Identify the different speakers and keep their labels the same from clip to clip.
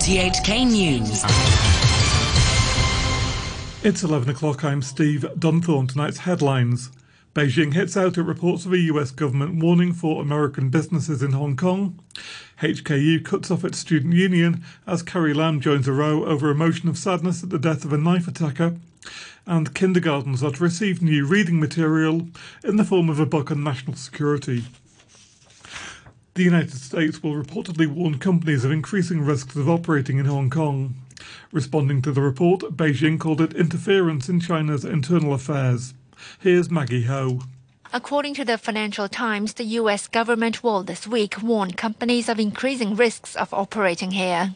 Speaker 1: RTHK News.
Speaker 2: It's 11 o'clock. I'm Steve Dunthorne. Tonight's headlines. Beijing hits out at reports of a US government warning for American businesses in Hong Kong. HKU cuts off its student union as Carrie Lam joins a row over a motion of sadness at the death of a knife attacker. And kindergartens are to receive new reading material in the form of a book on national security. The United States will reportedly warn companies of increasing risks of operating in Hong Kong. Responding to the report, Beijing called it interference in China's internal affairs. Here's Maggie Ho.
Speaker 3: According to the Financial Times, the U.S. government will this week warn companies of increasing risks of operating here.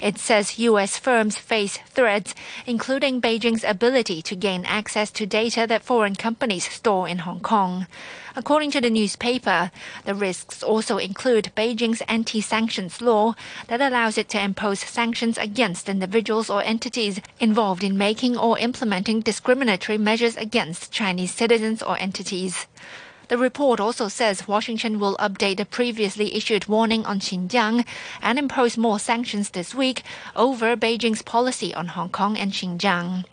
Speaker 3: It says U.S. firms face threats, including Beijing's ability to gain access to data that foreign companies store in Hong Kong. According to the newspaper, the risks also include Beijing's anti sanctions law that allows it to impose sanctions against individuals or entities involved in making or implementing discriminatory measures against Chinese citizens or entities. The report also says Washington will update the previously issued warning on Xinjiang and impose more sanctions this week over Beijing's policy on Hong Kong and Xinjiang.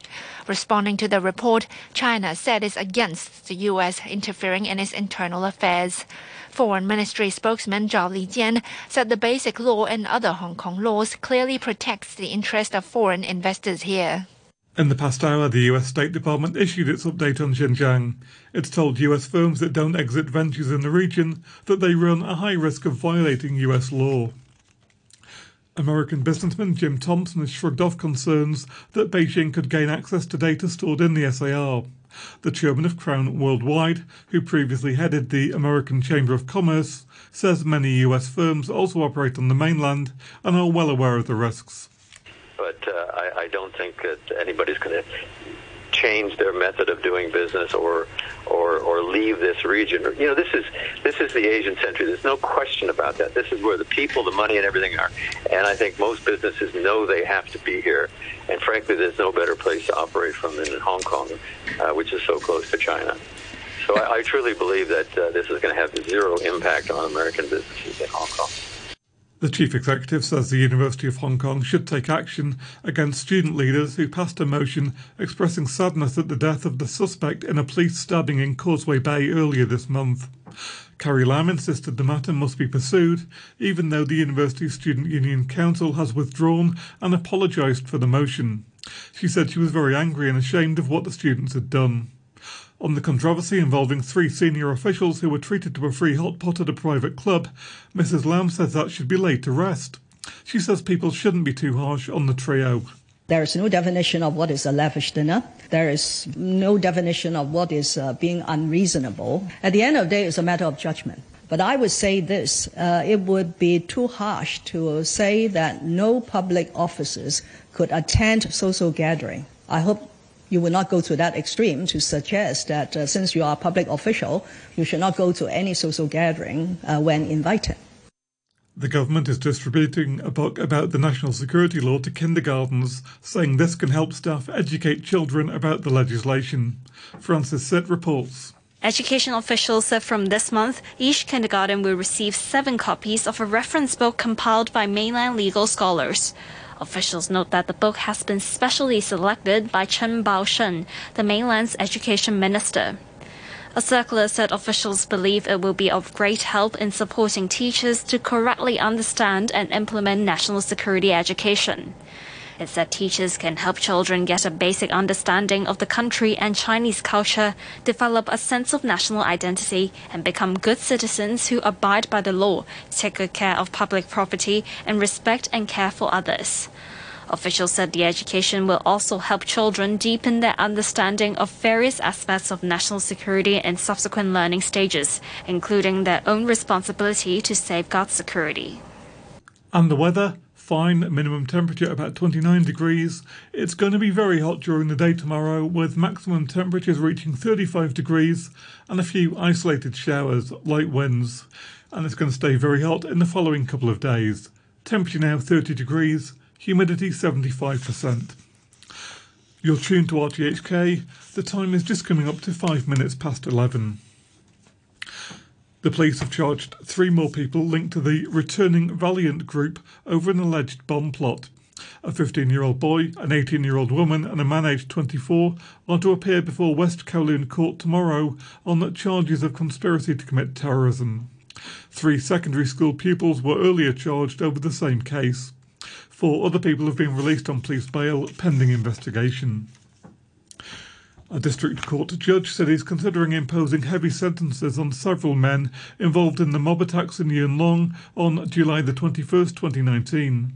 Speaker 3: Responding to the report, China said it's against the U.S. interfering in its internal affairs. Foreign Ministry spokesman Zhao Lijian said the Basic Law and other Hong Kong laws clearly protects the interest of foreign investors here.
Speaker 2: In the past hour, the US State Department issued its update on Xinjiang. It's told US firms that don't exit ventures in the region that they run a high risk of violating US law. American businessman Jim Thompson has shrugged off concerns that Beijing could gain access to data stored in the SAR. The chairman of Crown Worldwide, who previously headed the American Chamber of Commerce, says many US firms also operate on the mainland and are well aware of the risks
Speaker 4: but uh, I, I don't think that anybody's going to change their method of doing business or or or leave this region. You know, this is this is the Asian century. There's no question about that. This is where the people, the money, and everything are. And I think most businesses know they have to be here. And frankly, there's no better place to operate from than in Hong Kong, uh, which is so close to China. So I, I truly believe that uh, this is going to have zero impact on American businesses in Hong Kong.
Speaker 2: The chief executive says the University of Hong Kong should take action against student leaders who passed a motion expressing sadness at the death of the suspect in a police stabbing in Causeway Bay earlier this month. Carrie Lam insisted the matter must be pursued, even though the University Student Union Council has withdrawn and apologised for the motion. She said she was very angry and ashamed of what the students had done on the controversy involving three senior officials who were treated to a free hot pot at a private club, Mrs. Lam says that should be laid to rest. She says people shouldn't be too harsh on the trio.
Speaker 5: There is no definition of what is a lavish dinner. There is no definition of what is uh, being unreasonable. At the end of the day, it's a matter of judgment. But I would say this uh, it would be too harsh to say that no public officers could attend social gathering. I hope you will not go to that extreme to suggest that uh, since you are a public official, you should not go to any social gathering uh, when invited.
Speaker 2: The government is distributing a book about the national security law to kindergartens, saying this can help staff educate children about the legislation. Francis Sitt reports.
Speaker 6: Education officials said from this month, each kindergarten will receive seven copies of a reference book compiled by mainland legal scholars. Officials note that the book has been specially selected by Chen Baosheng, the mainland's education minister. A circular said officials believe it will be of great help in supporting teachers to correctly understand and implement national security education. It said teachers can help children get a basic understanding of the country and Chinese culture, develop a sense of national identity, and become good citizens who abide by the law, take good care of public property, and respect and care for others. Officials said the education will also help children deepen their understanding of various aspects of national security in subsequent learning stages, including their own responsibility to safeguard security.
Speaker 2: And the weather fine minimum temperature about 29 degrees. It's going to be very hot during the day tomorrow, with maximum temperatures reaching 35 degrees and a few isolated showers, light winds. And it's going to stay very hot in the following couple of days. Temperature now 30 degrees, humidity 75%. You're tuned to RTHK. The time is just coming up to five minutes past 11. The police have charged three more people linked to the returning Valiant group over an alleged bomb plot. A 15 year old boy, an 18 year old woman, and a man aged 24 are to appear before West Kowloon Court tomorrow on charges of conspiracy to commit terrorism. Three secondary school pupils were earlier charged over the same case. Four other people have been released on police bail pending investigation. A district court judge said he's considering imposing heavy sentences on several men involved in the mob attacks in Yuen on July the 21st, 2019.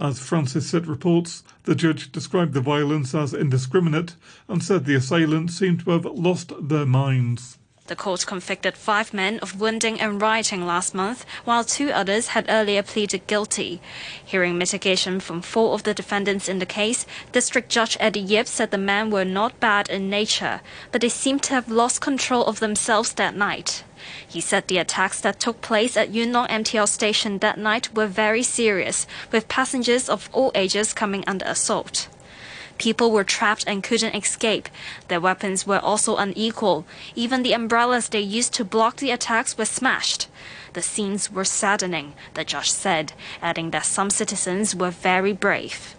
Speaker 2: As Francis Sitt reports, the judge described the violence as indiscriminate and said the assailants seemed to have lost their minds.
Speaker 6: The court convicted five men of wounding and rioting last month, while two others had earlier pleaded guilty. Hearing mitigation from four of the defendants in the case, District Judge Eddie Yip said the men were not bad in nature, but they seemed to have lost control of themselves that night. He said the attacks that took place at Yuen Long MTR station that night were very serious, with passengers of all ages coming under assault. People were trapped and couldn't escape. Their weapons were also unequal. Even the umbrellas they used to block the attacks were smashed. The scenes were saddening, the judge said, adding that some citizens were very brave.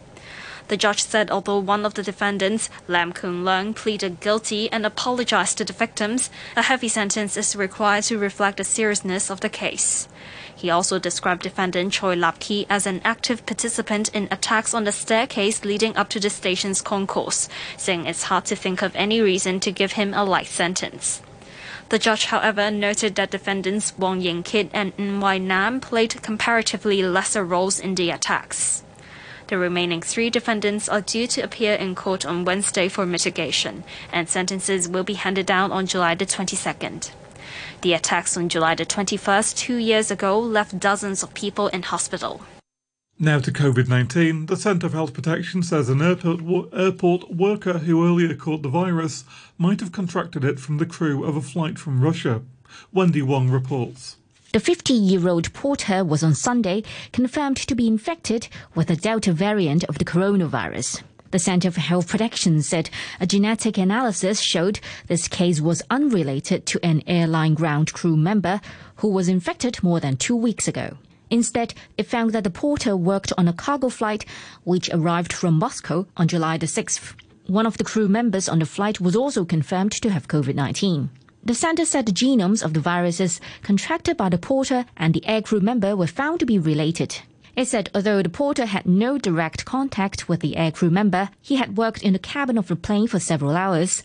Speaker 6: The judge said although one of the defendants, Lam Kun Leung, pleaded guilty and apologized to the victims, a heavy sentence is required to reflect the seriousness of the case. He also described defendant Choi Lap Ki as an active participant in attacks on the staircase leading up to the station's concourse, saying it's hard to think of any reason to give him a light sentence. The judge, however, noted that defendants Wong Ying Kit and Wai Nam played comparatively lesser roles in the attacks. The remaining three defendants are due to appear in court on Wednesday for mitigation, and sentences will be handed down on July the 22nd. The attacks on July the 21st, two years ago, left dozens of people in hospital.
Speaker 2: Now to COVID 19. The Centre for Health Protection says an airport, airport worker who earlier caught the virus might have contracted it from the crew of a flight from Russia. Wendy Wong reports.
Speaker 1: The 50 year old porter was on Sunday confirmed to be infected with the Delta variant of the coronavirus. The Center for Health Protection said a genetic analysis showed this case was unrelated to an airline ground crew member who was infected more than two weeks ago. Instead, it found that the porter worked on a cargo flight which arrived from Moscow on July the 6th. One of the crew members on the flight was also confirmed to have COVID 19. The center said the genomes of the viruses contracted by the porter and the aircrew member were found to be related. It said although the porter had no direct contact with the aircrew member, he had worked in the cabin of the plane for several hours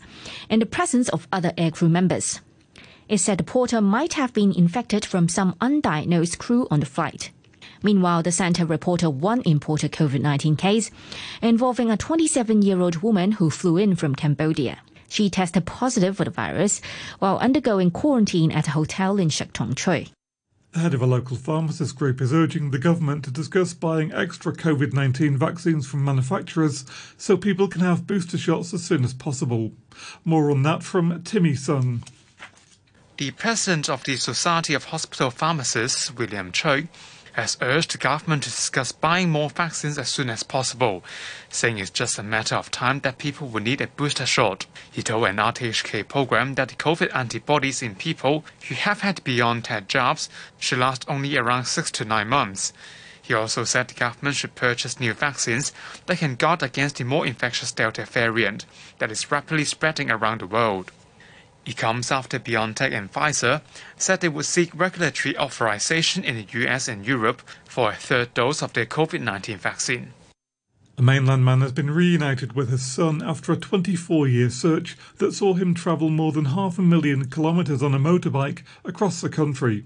Speaker 1: in the presence of other aircrew members. It said the porter might have been infected from some undiagnosed crew on the flight. Meanwhile, the center reported one imported COVID 19 case involving a 27 year old woman who flew in from Cambodia. She tested positive for the virus while undergoing quarantine at a hotel in Shek Tong Tsui.
Speaker 2: The head of a local pharmacist group is urging the government to discuss buying extra COVID 19 vaccines from manufacturers so people can have booster shots as soon as possible. More on that from Timmy Sung.
Speaker 7: The president of the Society of Hospital Pharmacists, William Choi, has urged the government to discuss buying more vaccines as soon as possible, saying it's just a matter of time that people will need a booster shot. He told an RTHK program that the COVID antibodies in people who have had BioNTech jobs should last only around six to nine months. He also said the government should purchase new vaccines that can guard against the more infectious Delta variant that is rapidly spreading around the world. It comes after BioNTech and Pfizer said they would seek regulatory authorization in the US and Europe for a third dose of their COVID 19 vaccine.
Speaker 2: A mainland man has been reunited with his son after a 24 year search that saw him travel more than half a million kilometres on a motorbike across the country.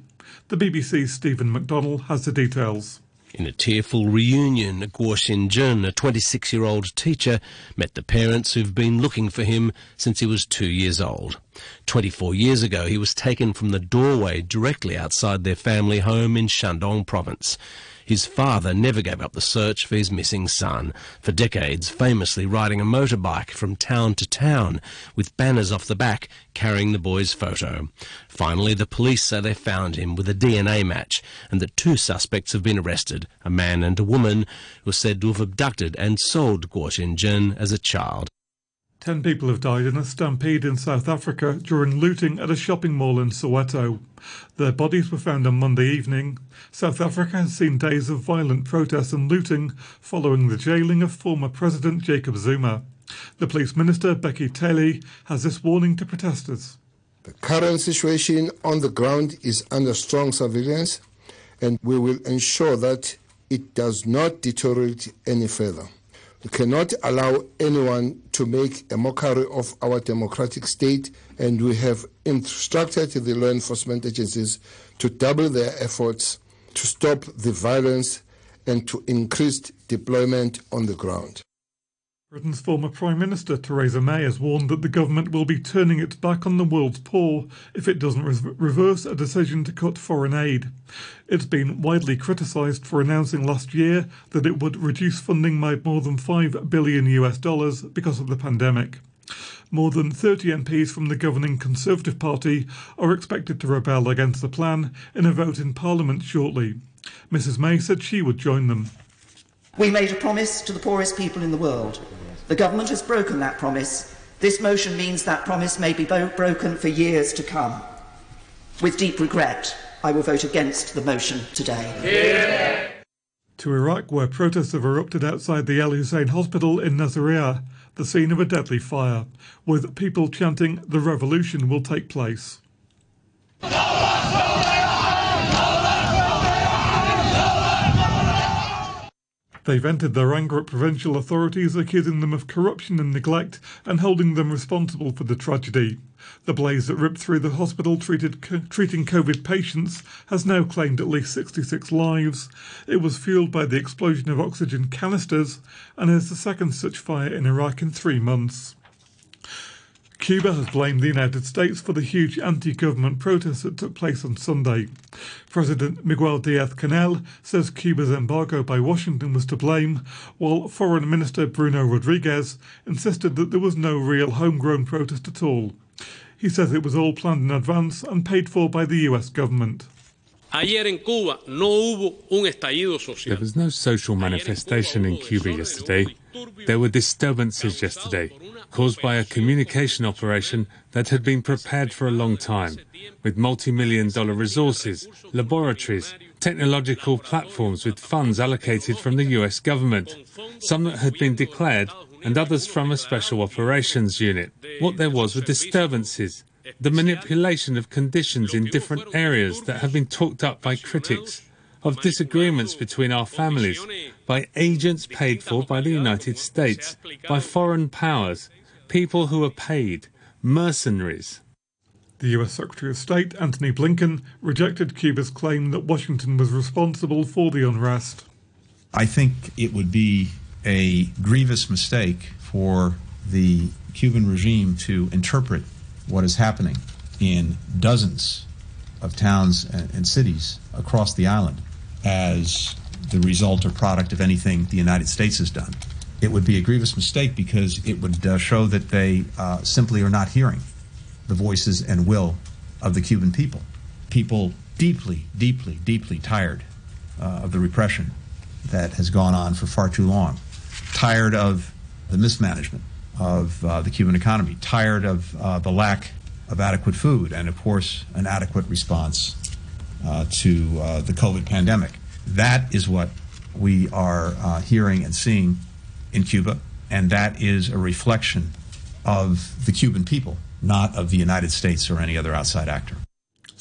Speaker 2: The BBC's Stephen McDonnell has the details.
Speaker 8: In a tearful reunion, Guo Xin-jun, a 26-year-old teacher, met the parents who've been looking for him since he was two years old. 24 years ago, he was taken from the doorway directly outside their family home in Shandong province. His father never gave up the search for his missing son, for decades famously riding a motorbike from town to town, with banners off the back carrying the boy's photo. Finally, the police say they found him with a DNA match, and that two suspects have been arrested, a man and a woman, who are said to have abducted and sold Guo Xin-jun as a child.
Speaker 2: Ten people have died in a stampede in South Africa during looting at a shopping mall in Soweto. Their bodies were found on Monday evening. South Africa has seen days of violent protests and looting following the jailing of former President Jacob Zuma. The police minister, Bheki Cele, has this warning to protesters.
Speaker 9: The current situation on the ground is under strong surveillance, and we will ensure that it does not deteriorate any further. We cannot allow anyone to make a mockery of our democratic state, and we have instructed the law enforcement agencies to double their efforts to stop the violence and to increase deployment on the ground.
Speaker 2: Britain's former Prime Minister Theresa May has warned that the government will be turning its back on the world's poor if it doesn't re- reverse a decision to cut foreign aid. It's been widely criticised for announcing last year that it would reduce funding by more than 5 billion US dollars because of the pandemic. More than 30 MPs from the governing Conservative Party are expected to rebel against the plan in a vote in Parliament shortly. Mrs May said she would join them.
Speaker 10: We made a promise to the poorest people in the world. The government has broken that promise. This motion means that promise may be broken for years to come. With deep regret, I will vote against the motion today.
Speaker 2: To Iraq, where protests have erupted outside the Al Hussein Hospital in Nasiriyah, the scene of a deadly fire, with people chanting, The revolution will take place. They vented their anger at provincial authorities, accusing them of corruption and neglect and holding them responsible for the tragedy. The blaze that ripped through the hospital treated, treating COVID patients has now claimed at least 66 lives. It was fueled by the explosion of oxygen canisters and is the second such fire in Iraq in three months. Cuba has blamed the United States for the huge anti government protests that took place on Sunday. President Miguel Diaz Canel says Cuba's embargo by Washington was to blame, while Foreign Minister Bruno Rodriguez insisted that there was no real homegrown protest at all. He says it was all planned in advance and paid for by the US government.
Speaker 11: Ayer en Cuba no hubo un estallido social.
Speaker 12: There was no social manifestation in Cuba yesterday. There were disturbances yesterday, caused by a communication operation that had been prepared for a long time, with multi million dollar resources, laboratories, technological platforms with funds allocated from the US government, some that had been declared, and others from a special operations unit. What there was were disturbances, the manipulation of conditions in different areas that have been talked up by critics, of disagreements between our families, by agents paid for by the United States, by foreign powers, people who are paid, mercenaries.
Speaker 2: The US Secretary of State, Antony Blinken, rejected Cuba's claim that Washington was responsible for the unrest.
Speaker 13: I think it would be a grievous mistake for the Cuban regime to interpret what is happening in dozens of towns and, and cities across the island as the result or product of anything the United States has done. It would be a grievous mistake because it would uh, show that they uh, simply are not hearing the voices and will of the Cuban people. People deeply, deeply, deeply tired uh, of the repression that has gone on for far too long, tired of the mismanagement of uh, the Cuban economy, tired of uh, the lack of adequate food, and of course, an adequate response uh, to uh, the COVID pandemic. That is what we are uh, hearing and seeing in Cuba, and that is a reflection of the Cuban people, not of the United States or any other outside actor.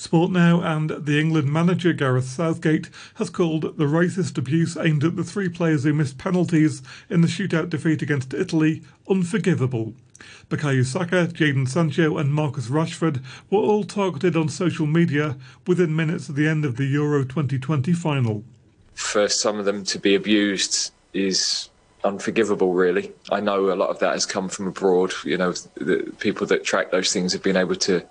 Speaker 2: Sport now and the England manager Gareth Southgate has called the racist abuse aimed at the three players who missed penalties in the shootout defeat against Italy unforgivable. Bukayo Saka, Jadon Sancho and Marcus Rashford were all targeted on social media within minutes of the end of the Euro 2020 final.
Speaker 14: For some of them to be abused is unforgivable really i know a lot of that has come from abroad you know the people that track those things have been able to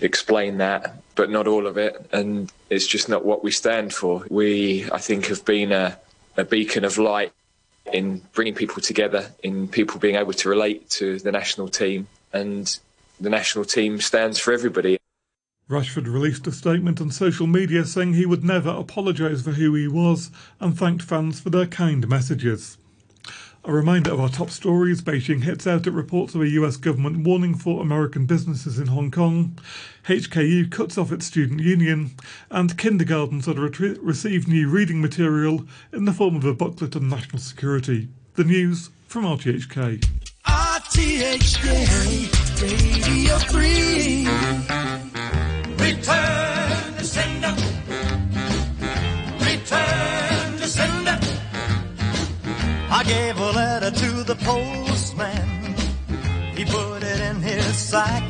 Speaker 14: explain that but not all of it. And it's just not what we stand for. We i think have been a, a beacon of light in bringing people together in people being able to relate to the national team. And the national team stands for everybody.
Speaker 2: Rashford released a statement on social media saying he would never apologise for who he was and thanked fans for their kind messages. A reminder of our top stories Beijing hits out at reports of a US government warning for American businesses in Hong Kong, HKU cuts off its student union, and kindergartens that re- receive new reading material in the form of a booklet on national security. The news from RTHK. RTHK Radio 3. Return sender.
Speaker 15: Gave a letter to the postman. He put it in his sack.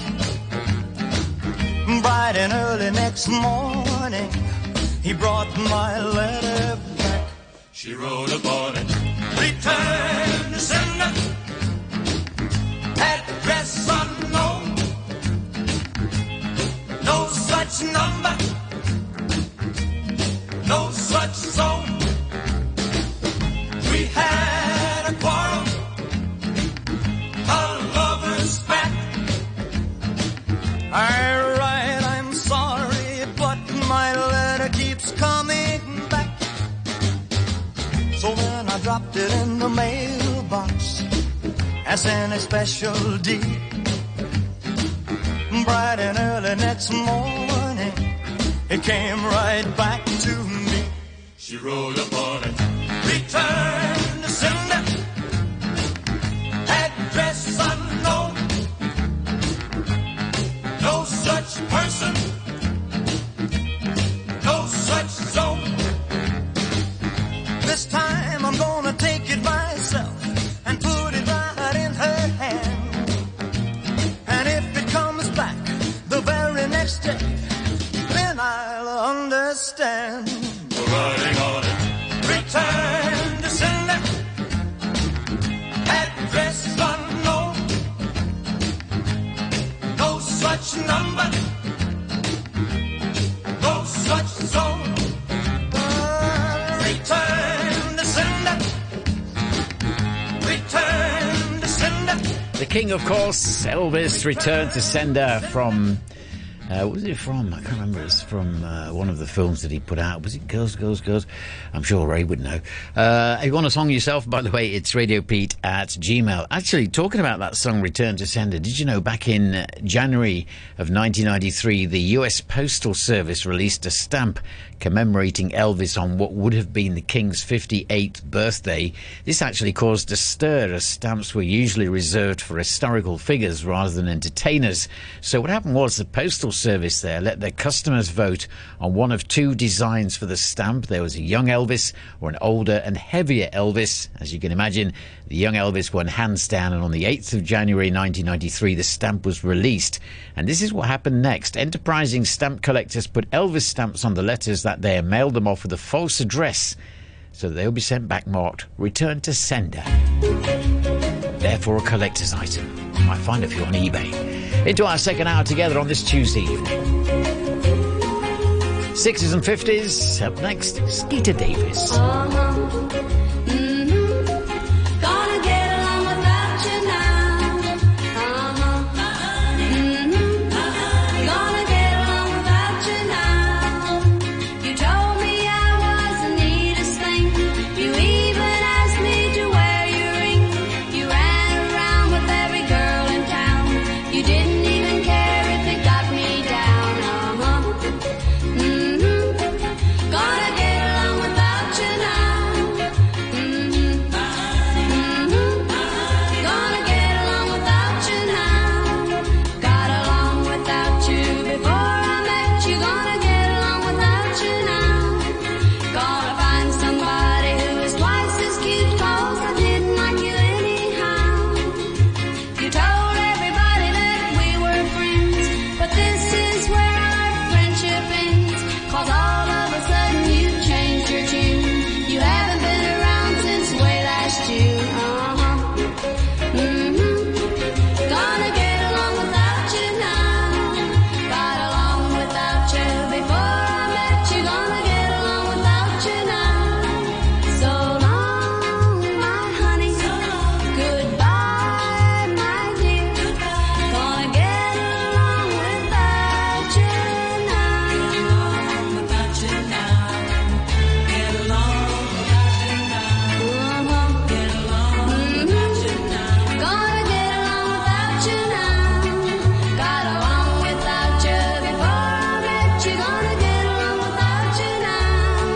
Speaker 15: Bright and early next morning, he brought my letter back. She wrote upon it. Return to sender. Special deed. Bright and early next morning, it came right back to me. She rolled upon such number. No such. Return to sender. Return to sender.
Speaker 16: The king, of course, Elvis, returned to sender from. Uh, was it from? I can't remember. It's from uh, one of the films that he put out. Was it Girls, Girls, Girls? I'm sure Ray would know. Uh, if you want a song yourself, by the way, it's Radio Pete at Gmail. Actually, talking about that song, Return to Sender, did you know back in January of 1993, the US Postal Service released a stamp commemorating Elvis on what would have been the King's 58th birthday. This actually caused a stir as stamps were usually reserved for historical figures rather than entertainers. So what happened was the Postal Service there let their customers vote on one of two designs for the stamp. There was a young Elvis or an older and heavier Elvis. As you can imagine, the young Elvis won hands down, and on the 8th of January 1993, the stamp was released. And this is what happened next. Enterprising stamp collectors put Elvis stamps on the letters that day and mailed them off with a false address so that they'll be sent back marked return to sender. Therefore, a collector's item. You might find a few on eBay. Into our second hour together on this Tuesday evening. 60s and 50s. Up next, Skeeter Davis.
Speaker 17: Uh-huh.